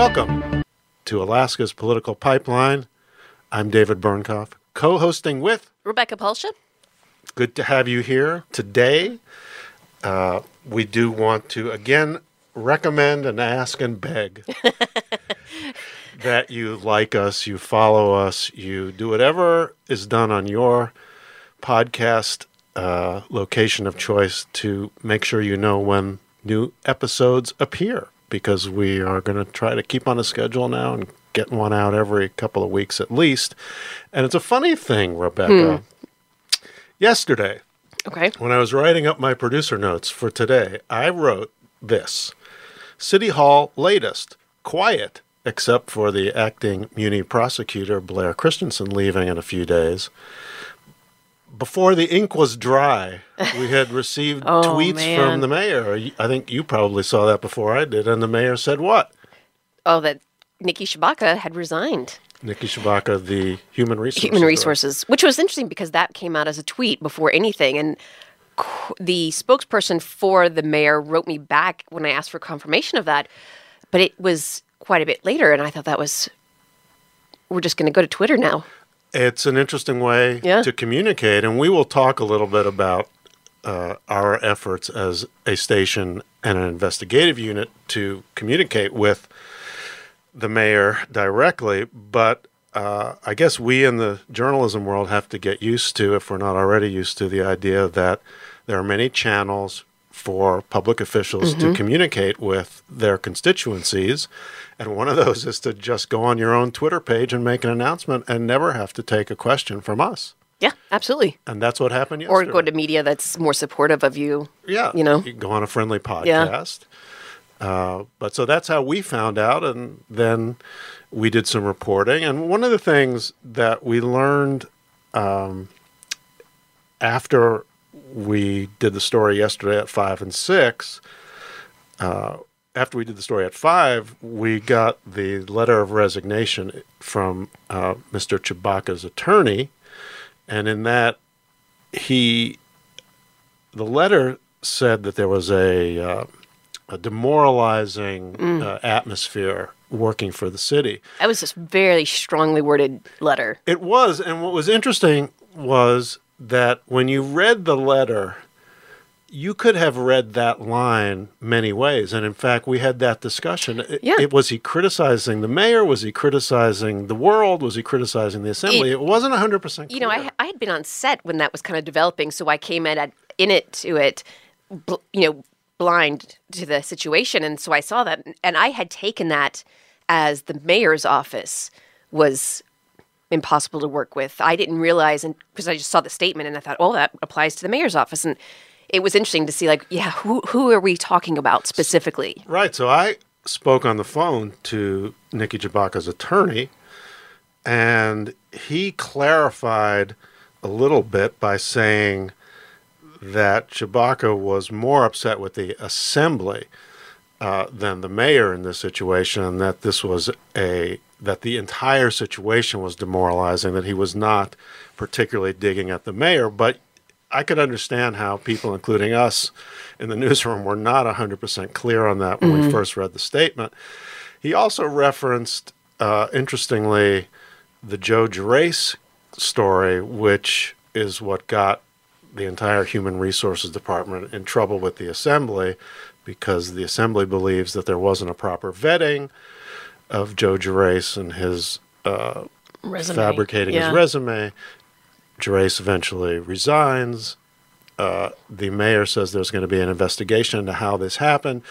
Welcome to Alaska's Political Pipeline. I'm David Bernknopf, co hosting with Rebecca Palsha. Good to have you here today. Uh, we do want to again recommend and ask and beg that you like us, you follow us, you do whatever is done on your podcast uh, location of choice to make sure you know when new episodes appear because we are going to try to keep on a schedule now and get one out every couple of weeks at least. And it's a funny thing, Rebecca. Hmm. Yesterday, Okay. when I was writing up my producer notes for today, I wrote this City Hall latest, quiet, except for the acting Muni prosecutor Blair Christensen leaving in a few days. Before the ink was dry, we had received Oh, tweets man. from the mayor. I think you probably saw that before I did. And the mayor said what? Oh, that Niki Tshibaka had resigned. Niki Tshibaka, the human resources. Human director. Resources, which was interesting because that came out as a tweet before anything. And the spokesperson for the mayor wrote me back when I asked for confirmation of that. But it was quite a bit later. And I thought that was, we're just going to go to Twitter now. It's an interesting way Yeah. to communicate, and we will talk a little bit about uh, our efforts as a station and an investigative unit to communicate with the mayor directly. But uh, I guess we in the journalism world have to get used to, if we're not already used to, the idea that there are many channels for public officials to communicate with their constituencies. And one of those is to just go on your own Twitter page and make an announcement and never have to take a question from us. Yeah, absolutely. And that's what happened yesterday. Or go to media that's more supportive of you. yeah, you know? you go on a friendly podcast. Uh, but so that's how we found out, and then we did some reporting. And one of the things that we learned um, after we did the story yesterday at five and six, uh, after we did the story at five, we got the letter of resignation from uh, Mr. Tshibaka's attorney, and in that he the letter said that there was a, uh, a demoralizing uh, atmosphere working for the city. That was this very strongly worded letter. It was, and what was interesting was that when you read the letter, you could have read that line many ways. And in fact, we had that discussion. It, Yeah. it- was he criticizing the mayor? Was he criticizing the world? Was he criticizing the assembly? It, wasn't 100% clear. you know, I, I had been on set when that was kind of developing, so I came in at, in it to it, bl- you know, blind to the situation, and so I saw that, and I had taken that as the mayor's office was impossible to work with. I didn't realize, and because I just saw the statement, and I thought, oh, that applies to the mayor's office, and it was interesting to see, like, yeah, who who are we talking about specifically? Right. So I spoke on the phone to Niki Tshibaka's attorney, and he clarified a little bit by saying that Tshibaka was more upset with the assembly uh, than the mayor in this situation, and that this was a that the entire situation was demoralizing. That he was not particularly digging at the mayor, but I could understand how people, including us in the newsroom, were not 100% clear on that when we first read the statement. He also referenced, uh, interestingly, the Joe Gerace story, which is what got the entire Human Resources Department in trouble with the Assembly because the Assembly believes that there wasn't a proper vetting of Joe Gerace and his uh, fabricating Yeah. his resume. Gerace eventually resigns. Uh, the mayor says there's going to be an investigation into how this happened.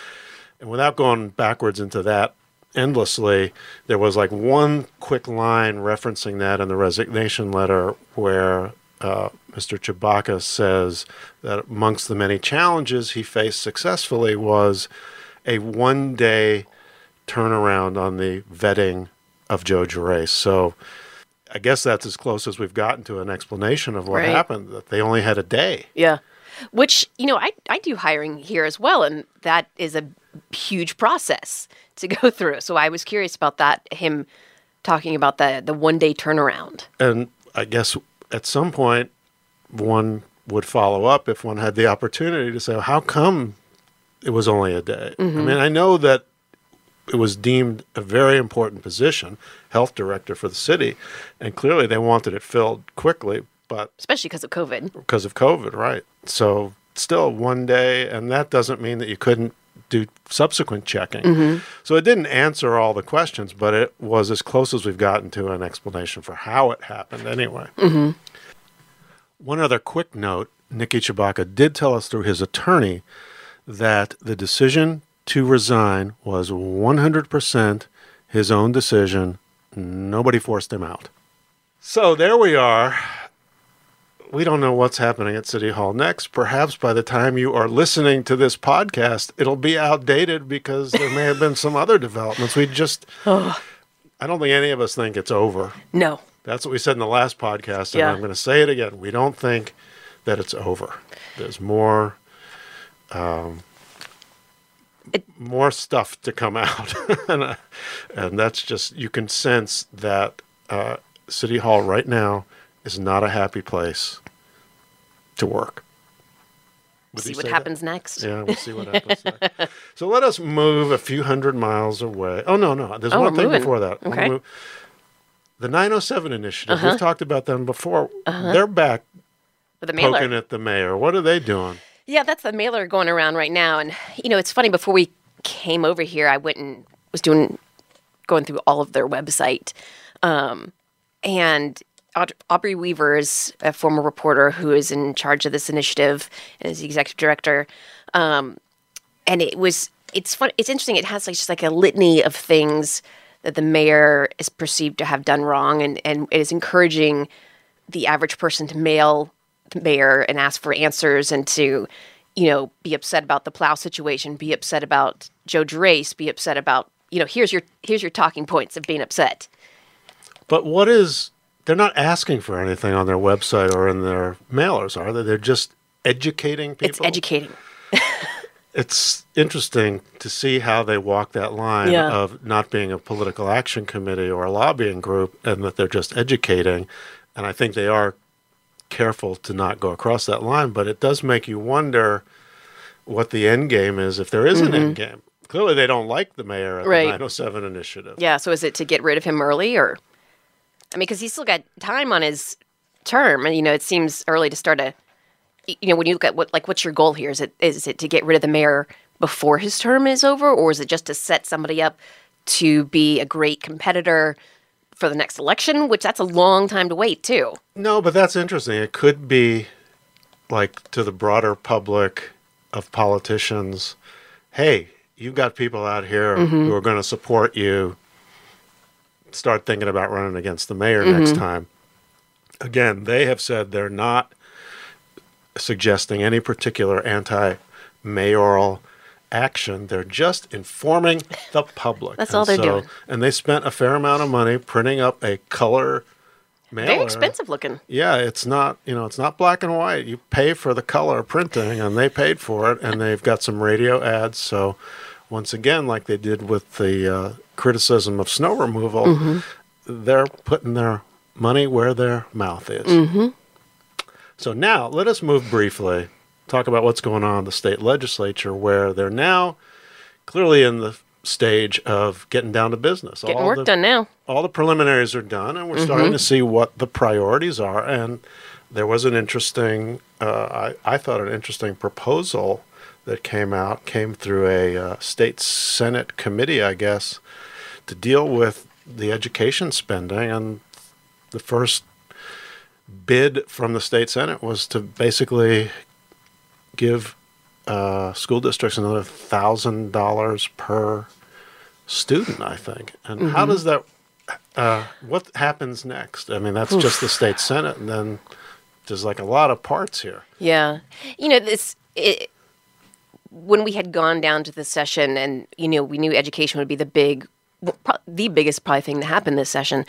And without going backwards into that endlessly, there was like one quick line referencing that in the resignation letter where uh, Mr. Tshibaka says that amongst the many challenges he faced successfully was a one day turnaround on the vetting of Joe Gerace. So I guess that's as close as we've gotten to an explanation of what Right. happened, that they only had a day. Yeah. Which, you know, I, I do hiring here as well, and that is a huge process to go through. So I was curious about that, him talking about the, the one day turnaround. And I guess at some point, one would follow up if one had the opportunity to say, how come it was only a day? I mm-hmm. mean, I know that it was deemed a very important position, health director for the city, and clearly they wanted it filled quickly, but especially because of COVID. because of COVID, right? So still one day, and that doesn't mean that you couldn't do subsequent checking. Mm-hmm. So it didn't answer all the questions, but it was as close as we've gotten to an explanation for how it happened anyway. Mm-hmm. One other quick note Niki Tshibaka did tell us through his attorney that the decision to resign was 100% his own decision. Nobody forced him out. So there we are. We don't know what's happening at City Hall next. Perhaps by the time you are listening to this podcast, it'll be outdated because there may have been some other developments. We just, I don't think any of us think it's over. No. That's what we said in the last podcast, and Yeah. I'm going to say it again. We don't think that it's over. There's more, um, It- more stuff to come out, and, uh, and that's just you can sense that uh, City Hall right now is not a happy place to work. Would See what that? happens next. Yeah, we'll see what happens. next. So let us move a few hundred miles away. Oh no, no, there's Oh, one thing moving. before that. Okay. Uh-huh. The 907 initiative. We've talked about them before. Uh-huh. They're back the poking at the mayor. What are they doing? Yeah, that's the mailer going around right now. And, you know, it's funny, before we came over here, I went and was doing, going through all of their website. Um, and Aubrey Weaver is a former reporter who is in charge of this initiative and is the executive director. Um, and it was, it's fun. It's interesting. It has like just like a litany of things that the mayor is perceived to have done wrong. And, and it is encouraging the average person to mail the mayor and ask for answers and to, you know, be upset about the plow situation, be upset about Joe Gerace, be upset about, you know, here's your here's your talking points of being upset. But what is? They're not asking for anything on their website or in their mailers, are they? They're just educating people. It's educating. it's interesting to see how they walk that line Yeah. of not being a political action committee or a lobbying group and that they're just educating. And I think they are careful to not go across that line, but it does make you wonder what the end game is if there is an end game. Clearly, they don't like the mayor at Mm-hmm. Right. the 907 initiative. Yeah. So is it to get rid of him early or? I mean, because he's still got time on his term, and you know, it seems early to start a. You know, when you look at what like what's your goal here? Is it is it to get rid of the mayor before his term is over, or is it just to set somebody up to be a great competitor for the next election? Which that's a long time to wait too. No, but that's interesting. It could be like to the broader public of politicians hey, you've got people out here mm-hmm. who are going to support you. Start thinking about running against the mayor next mm-hmm. time. Again, they have said they're not suggesting any particular anti mayoral action. They're just informing the public. That's all they're doing. And they spent a fair amount of money printing up a color mailer. Very expensive looking. Yeah, it's not you know it's not black and white. You pay for the color printing, and they paid for it, and they've got some radio ads. So once again, like they did with the uh, criticism of snow removal, Mm-hmm. they're putting their money where their mouth is. Mm-hmm. So now let us move briefly, talk about what's going on in the state legislature, where they're now clearly in the stage of getting down to business. Getting All work the- done now. all the preliminaries are done, and we're starting to see what the priorities are. And there was an interesting, uh, I, I thought, an interesting proposal that came out, came through a uh, state senate committee, I guess, to deal with the education spending. And the first bid from the state senate was to basically give uh, school districts another thousand dollars per student, I think. And how does that? Uh, what happens next? I mean, that's just the state senate, and then there's like a lot of parts here. Yeah. You know, this it, when we had gone down to the session and you know, we knew education would be the big the biggest probably thing to happen this session.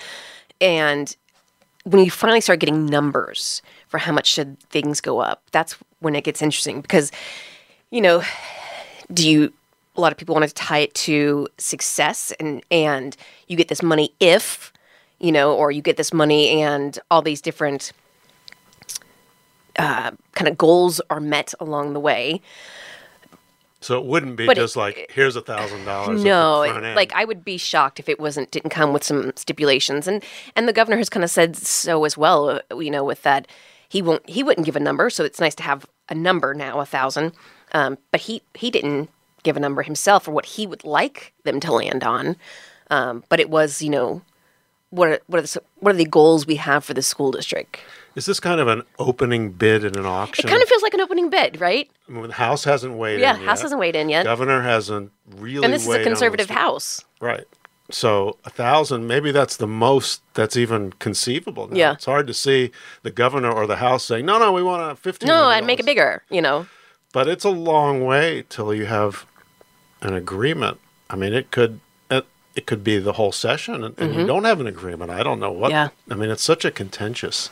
And when you finally start getting numbers for how much should things go up, that's when it gets interesting because you know, do you a lot of people want to tie it to success and and you get this money if you know or you get this money and all these different uh, kind of goals are met along the way So it wouldn't be But it- just like here's a thousand dollars. No, it- like I would be shocked if it wasn't didn't come with some stipulations, and and the governor has kind of said so as well. uh, You know, with that he won't he wouldn't give a number, so it's nice to have a number now, a thousand. Um, but he he didn't give a number himself or what he would like them to land on. Um, but it was you know what are, what are the what are the goals we have for the school district? Is this kind of an opening bid in an auction? It kind of feels like an opening bid, right? I mean, the House hasn't weighed Yeah, in House yet. hasn't weighed in yet, Governor hasn't really. and this is a on conservative house. Right. So a thousand, maybe that's the most that's even conceivable. Now. Yeah. It's hard to see the governor or the House saying, "No, no, we want a fifteen. No, I'd make it bigger. You know, But it's a long way till you have an agreement. I mean, it could it, it could be the whole session, and, and you don't have an agreement. I don't know what. Mm-hmm. Yeah. I mean, it's such a contentious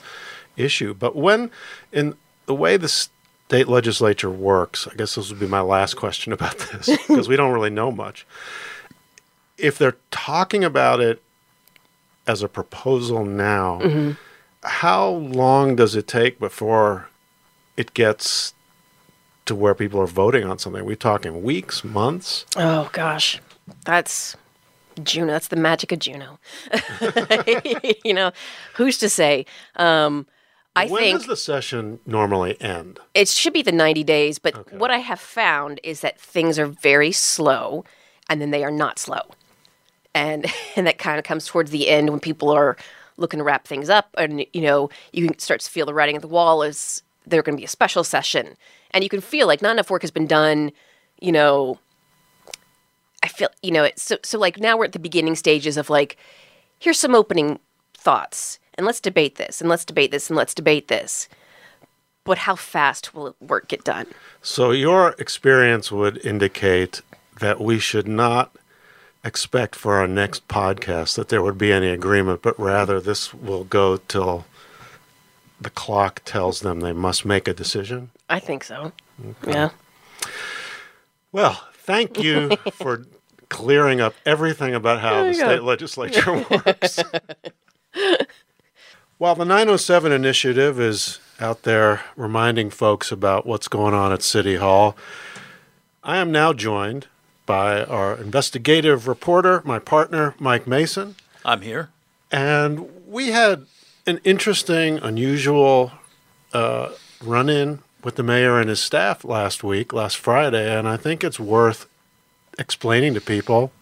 issue. But when in the way the state legislature works, I guess this would be my last question about this because we don't really know much. If they're talking about it as a proposal now, Mm-hmm. how long does it take before it gets to where people are voting on something? Are we talking weeks, months? Oh gosh, that's Juneau. That's the magic of Juneau. you know, who's to say? Um, I when think does the session normally end? it should be the 90 days, but what I have found is that things are very slow and then they are not slow. And and that kind of comes towards the end when people are looking to wrap things up and you know, you can start to feel the writing on the wall is there going to be a special session. And you can feel like not enough work has been done, you know, I feel, you know, it's so, so like now we're at the beginning stages of like, here's some opening thoughts, and let's debate this, and let's debate this, and let's debate this. But how fast will work get done? So your experience would indicate that we should not expect for our next podcast that there would be any agreement, but rather this will go till the clock tells them they must make a decision. I think so. Yeah. Well, thank you for clearing up everything about how the go. state legislature works. While the 907 initiative is out there reminding folks about what's going on at City Hall, I am now joined by our investigative reporter, my partner, Mike Mason. I'm here. And we had an interesting, unusual uh, run in with the mayor and his staff last week, last Friday. And I think it's worth explaining to people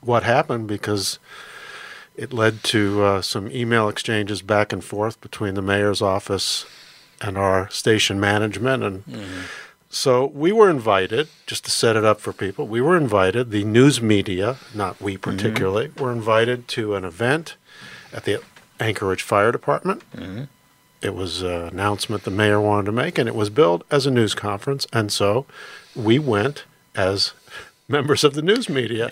what happened because it led to uh, some email exchanges back and forth between the mayor's office and our station management. And mm-hmm. so we were invited, just to set it up for people, we were invited, the news media, not we mm-hmm. particularly, were invited to an event at the Anchorage Fire Department. Mm-hmm. It was an announcement the mayor wanted to make, and it was billed as a news conference. And so we went as members of the news media,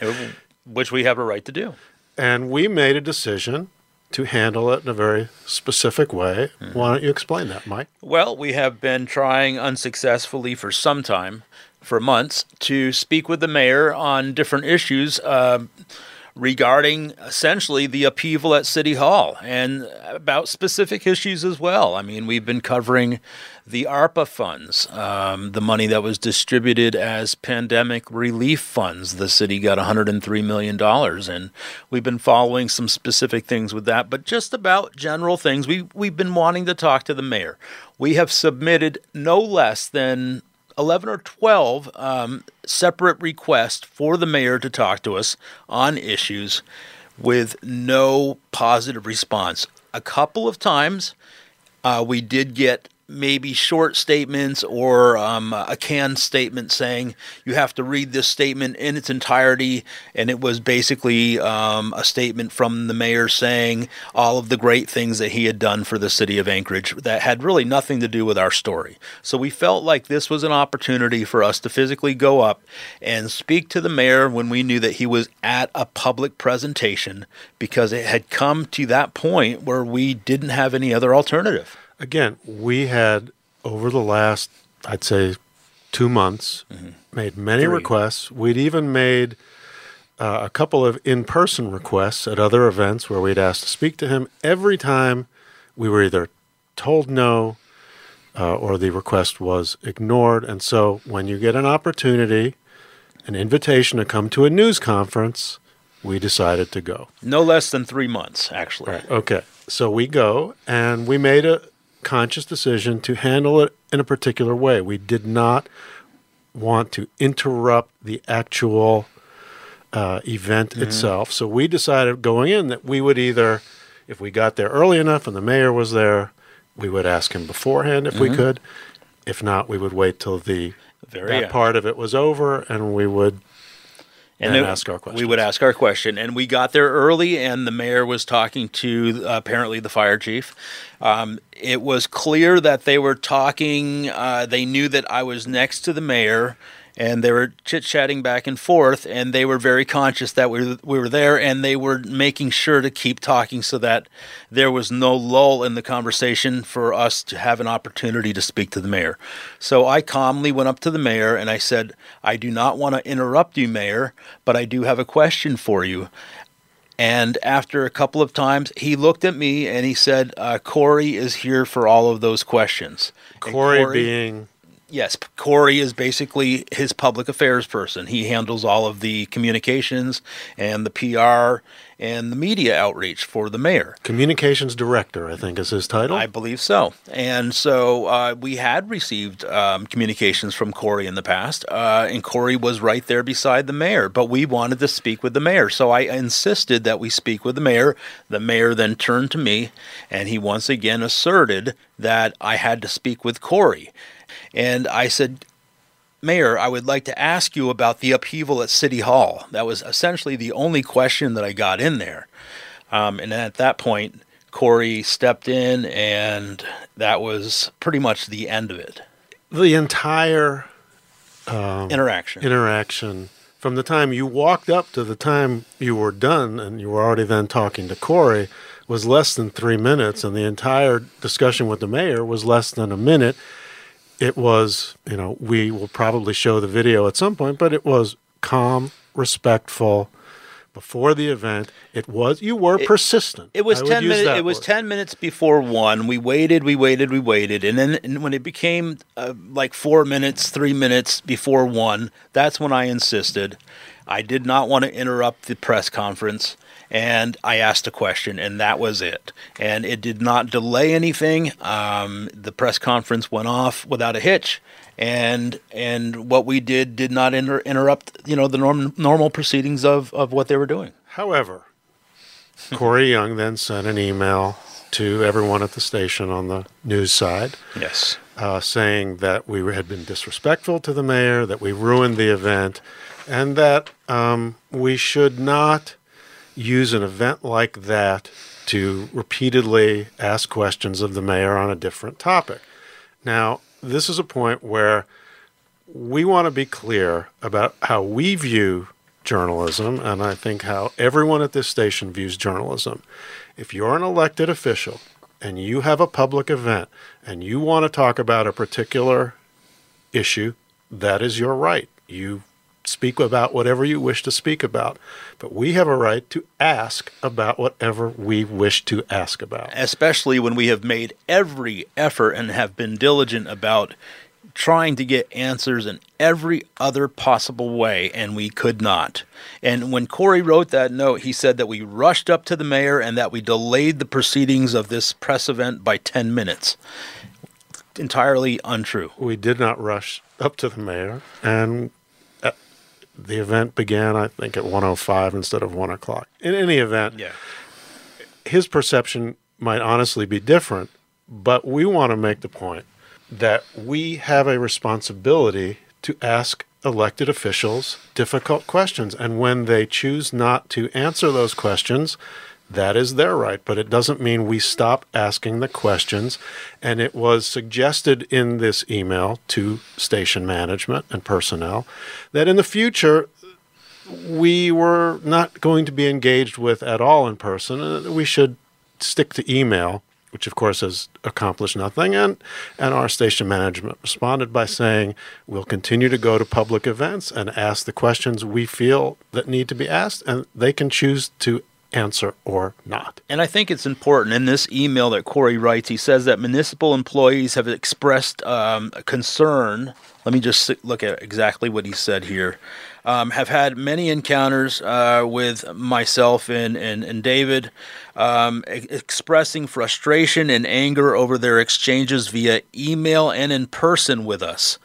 Which we have a right to do. And we made a decision to handle it in a very specific way. Why don't you explain that, Mike? Well, we have been trying unsuccessfully for some time, for months, to speak with the mayor on different issues um, regarding essentially the upheaval at City Hall and about specific issues as well. I mean, we've been covering the ARPA funds, um, the money that was distributed as pandemic relief funds. The city got $103 million, and we've been following some specific things with that, but just about general things. We, we've been wanting to talk to the mayor. We have submitted no less than 11 or 12 um, separate requests for the mayor to talk to us on issues with no positive response. A couple of times uh, we did get maybe short statements or um, a canned statement saying you have to read this statement in its entirety. And it was basically um, a statement from the mayor saying all of the great things that he had done for the city of Anchorage that had really nothing to do with our story. So we felt like this was an opportunity for us to physically go up and speak to the mayor when we knew that he was at a public presentation because it had come to that point where we didn't have any other alternative. Again, we had over the last, I'd say, two months, made many Three. requests. We'd even made uh, a couple of in person requests at other events where we'd asked to speak to him. Every time we were either told no, uh, or the request was ignored. And so when you get an opportunity, an invitation to come to a news conference, we decided to go. No less than three months, actually. Right. Okay. So we go and we made a conscious decision to handle it in a particular way. We did not want to interrupt the actual uh, event itself. So we decided going in that we would either, if we got there early enough and the mayor was there, we would ask him beforehand if we could. If not, we would wait till the Very that end. part of it was over and we would and then ask our question. We would ask our question, and we got there early, and the mayor was talking to uh, apparently the fire chief. Um, it was clear that they were talking. Uh, they knew that I was next to the mayor, and they were chit chatting back and forth, and they were very conscious that we we were there, and they were making sure to keep talking so that there was no lull in the conversation for us to have an opportunity to speak to the mayor. So I calmly went up to the mayor and I said, I do not want to interrupt you, mayor, but I do have a question for you. And after a couple of times, he looked at me and he said, uh, Corey is here for all of those questions. And Corey, being Yes, Corey is basically his public affairs person. He handles all of the communications and the PR and the media outreach for the mayor. communications director, I think is his title. I believe so. And so uh, we had received um, communications from Corey in the past, uh, and Corey was right there beside the mayor, but we wanted to speak with the mayor. So I insisted that we speak with the mayor. The mayor then turned to me, and he once again asserted that I had to speak with Corey. And I said, Mayor, I would like to ask you about the upheaval at City Hall. That was essentially the only question that I got in there. Um, and at that point, Corey stepped in, and that was pretty much the end of it. the entire Interaction. interaction from the time you walked up to the time you were done and you were already then talking to Corey was less than three minutes, and the entire discussion with the mayor was less than a minute. It was, you know, we will probably show the video at some point, but it was calm, respectful. Before the event, it was you were persistent. It was I ten minutes. It was word. ten minutes before one. We waited, we waited, we waited, and then and when it became uh, like four minutes, three minutes before one, that's when I insisted. I did not want to interrupt the press conference, and I asked a question, and that was it. And it did not delay anything. Um, the press conference went off without a hitch. And and what we did did not inter- interrupt, you know, the norm- normal proceedings of, of what they were doing. However, Corey Young then sent an email to everyone at the station on the news side Yes. uh, saying that we had been disrespectful to the mayor, that we ruined the event, and that um, we should not use an event like that to repeatedly ask questions of the mayor on a different topic. Now, this is a point where we want to be clear about how we view journalism, and I think how everyone at this station views journalism. If you're an elected official and you have a public event and you want to talk about a particular issue, that is your right. You speak about whatever you wish to speak about, but we have a right to ask about whatever we wish to ask about. especially when we have made every effort and have been diligent about trying to get answers in every other possible way, and we could not. And when Corey wrote that note, he said that we rushed up to the mayor and that we delayed the proceedings of this press event by 10 minutes. Entirely untrue. we did not rush up to the mayor, and the event began, I think, at 105 instead of 1 o'clock. In any event, Yeah. his perception might honestly be different, but we want to make the point that we have a responsibility to ask elected officials difficult questions. And when they choose not to answer those questions, that is their right, but it doesn't mean we stop asking the questions. And it was suggested in this email to station management and personnel that in the future, we were not going to be engaged with at all in person. We should stick to email, which of course has accomplished nothing. And, and our station management responded by saying, we'll continue to go to public events and ask the questions we feel that need to be asked, and they can choose to answer or not. And I think it's important in this email that Corey writes. He says that municipal employees have expressed um, concern. Let me just look at exactly what he said here. Um, have had many encounters uh, with myself and, and, and David, um, e- expressing frustration and anger over their exchanges via email and in person with us.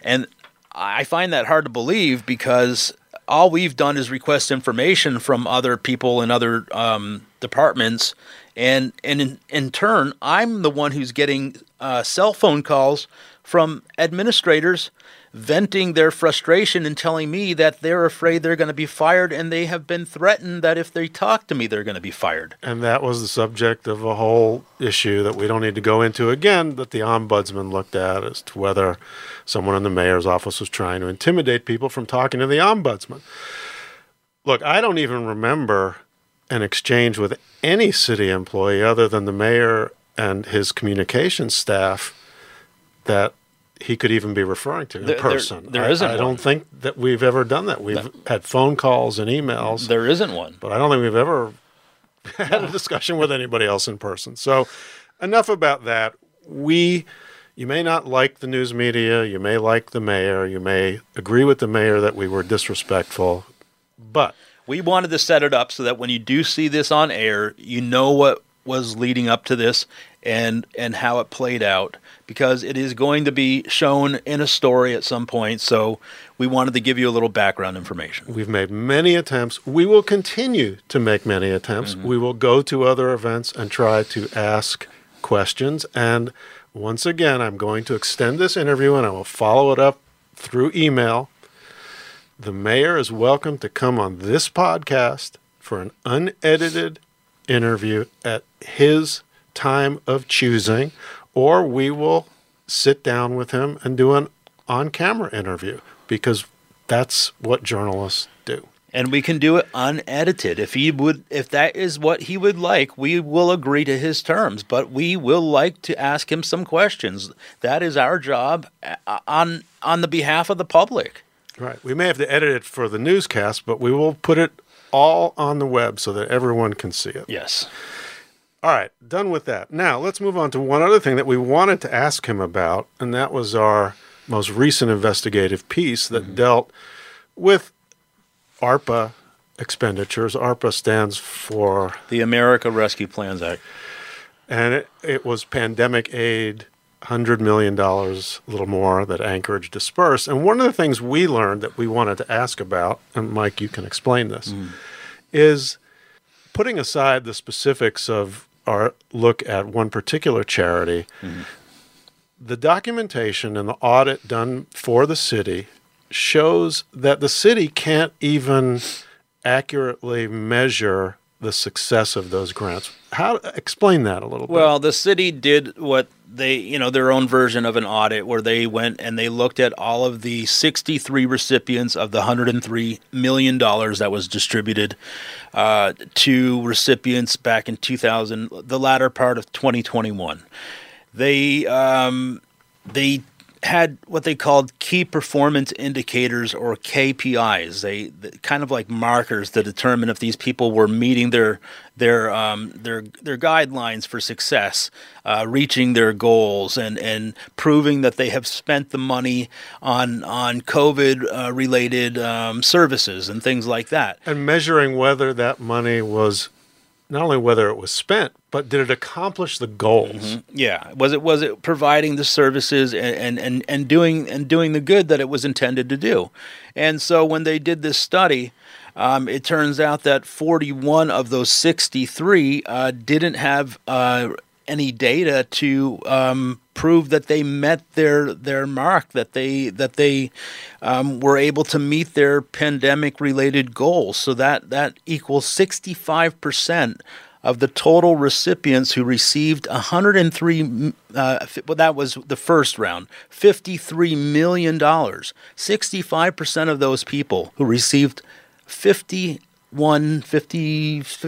And I find that hard to believe because all we've done is request information from other people in other um, departments, and and in, in turn, I'm the one who's getting uh, cell phone calls from administrators venting their frustration and telling me that they're afraid they're going to be fired and they have been threatened that if they talk to me they're going to be fired. And that was the subject of a whole issue that we don't need to go into again that the ombudsman looked at as to whether someone in the mayor's office was trying to intimidate people from talking to the ombudsman. Look, I don't even remember an exchange with any city employee other than the mayor and his communications staff that he could even be referring to in There- there- person. there I, isn't I one. don't think that we've ever done that. We've had phone calls and emails, There isn't one. but I don't think we've ever had a discussion with anybody else in person. So, enough about that. We, you may not like the news media, you may like the mayor, you may agree with the mayor that we were disrespectful, but We wanted to set it up so that when you do see this on air, you know what was leading up to this and and how it played out because it is going to be shown in a story at some point. So we wanted to give you a little background information. We've made many attempts. We will continue to make many attempts. Mm-hmm. We will go to other events and try to ask questions. And once again, I'm going to extend this interview and I will follow it up through email. The mayor is welcome to come on this podcast for an unedited interview at his time of choosing, or we will sit down with him and do an on camera interview because that's what journalists do. And we can do it unedited. If he would if that is what he would like, we will agree to his terms, but we will like to ask him some questions. That is our job uh, on on the behalf of the public. Right. We may have to edit it for the newscast, but we will put it all on the web so that everyone can see it. Yes. All right, done with that. Now, let's move on to one other thing that we wanted to ask him about, and that was our most recent investigative piece that mm-hmm. dealt with ARPA expenditures. ARPA stands for, The America Rescue Plans Act. and it, it was pandemic aid, $100 million, a little more, that Anchorage dispersed. And one of the things we learned that we wanted to ask about, and Mike, you can explain this, mm. is putting aside the specifics of our look at one particular charity, mm-hmm. the documentation and the audit done for the city shows that the city can't even accurately measure the success of those grants. How explain that a little bit? Well, the city did what they, you know, their own version of an audit where they went and they looked at all of the 63 recipients of the 103 million dollars that was distributed uh, to recipients back in 2000, the latter part of 2021. They um, they had what they called key performance indicators or KPIs. They, they kind of like markers to determine if these people were meeting their their um, their their guidelines for success, uh, reaching their goals, and and proving that they have spent the money on on COVID uh, related um, services and things like that. and measuring whether that money was not only whether it was spent, but did it accomplish the goals? Yeah, was it was it providing the services and, and, and, and doing and doing the good that it was intended to do? And so when they did this study, um, it turns out that 41 of those 63 uh, didn't have uh, any data to um, prove that they met their their mark, that they that they um, were able to meet their pandemic related goals. So that that equals 65 percent of the total recipients who received 103 uh, well that was the first round 53 million dollars 65% of those people who received 50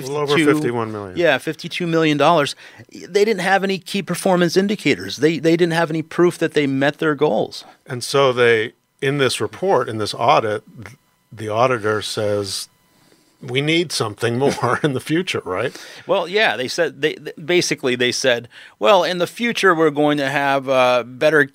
little over 51 million. yeah 52 million dollars they didn't have any key performance indicators they they didn't have any proof that they met their goals And so they, in this report, in this audit, the auditor says we need something more in the future, right? Well, yeah, they said they basically they said, well, in the future we're going to have uh, better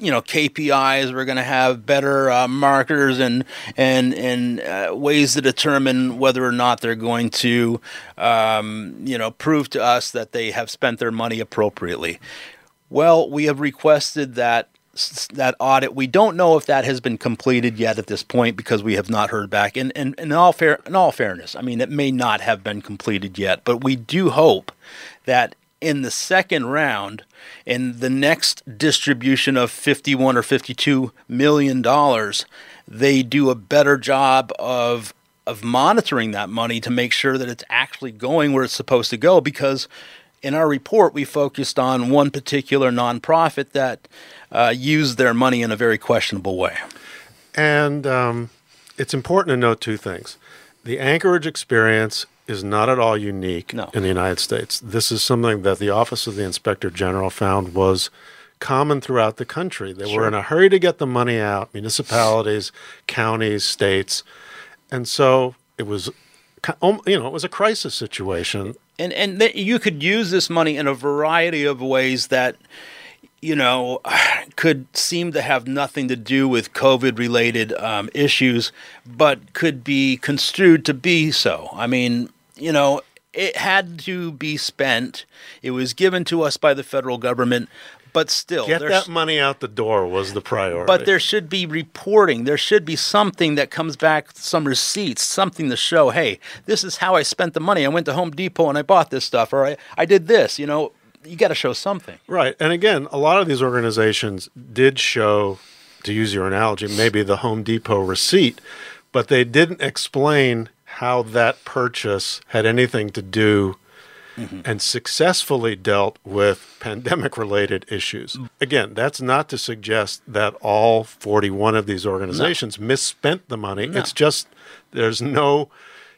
you know KPIs. We're going to have better uh, markers and and and uh, ways to determine whether or not they're going to um, you know prove to us that they have spent their money appropriately. Well, we have requested that that audit. We don't know if that has been completed yet at this point because we have not heard back. And, and, and in all fair, in all fairness, I mean it may not have been completed yet, but we do hope that in the second round, in the next distribution of 51 or 52 million dollars, they do a better job of of monitoring that money to make sure that it's actually going where it's supposed to go because in our report we focused on one particular nonprofit that uh, used their money in a very questionable way. And um, it's important to note two things. The Anchorage experience is not at all unique no. in the United States. This is something that the Office of the Inspector General found was common throughout the country. They sure. were in a hurry to get the money out, municipalities, counties, states. And so it was you know, it was a crisis situation. And and th- you could use this money in a variety of ways that you know, could seem to have nothing to do with COVID related um, issues, but could be construed to be so. I mean, you know, it had to be spent. It was given to us by the federal government, but still, get that money out the door was the priority. But there should be reporting. There should be something that comes back, some receipts, something to show, hey, this is how I spent the money. I went to Home Depot and I bought this stuff, or I, I did this. You know, you got to show something. Right. And again, a lot of these organizations did show, to use your analogy, maybe the Home Depot receipt, but they didn't explain how that purchase had anything to do mm-hmm. and successfully dealt with pandemic related issues. Again, that's not to suggest that all 41 of these organizations no. misspent the money. No. It's just there's no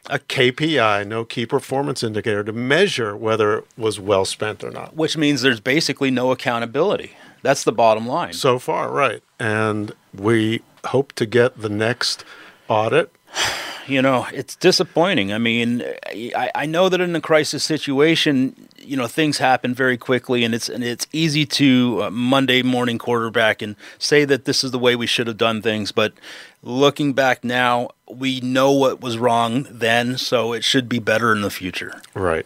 a KPI, no key performance indicator, to measure whether it was well spent or not. Which means there's basically no accountability. That's the bottom line. So far, right. And we hope to get the next audit. You know, it's disappointing. I mean, I, I know that in a crisis situation, you know, things happen very quickly, and it's and it's easy to uh, Monday morning quarterback and say that this is the way we should have done things. But looking back now, we know what was wrong then, so it should be better in the future. Right.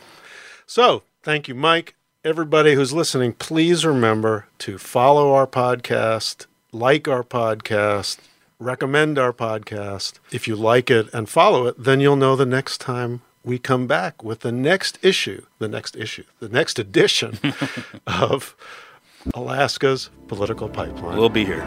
So, thank you, Mike. Everybody who's listening, please remember to follow our podcast, like our podcast, recommend our podcast. If you like it and follow it, then you'll know the next time we come back with the next issue, the next issue, the next edition of Alaska's Political Pipeline. We'll be here.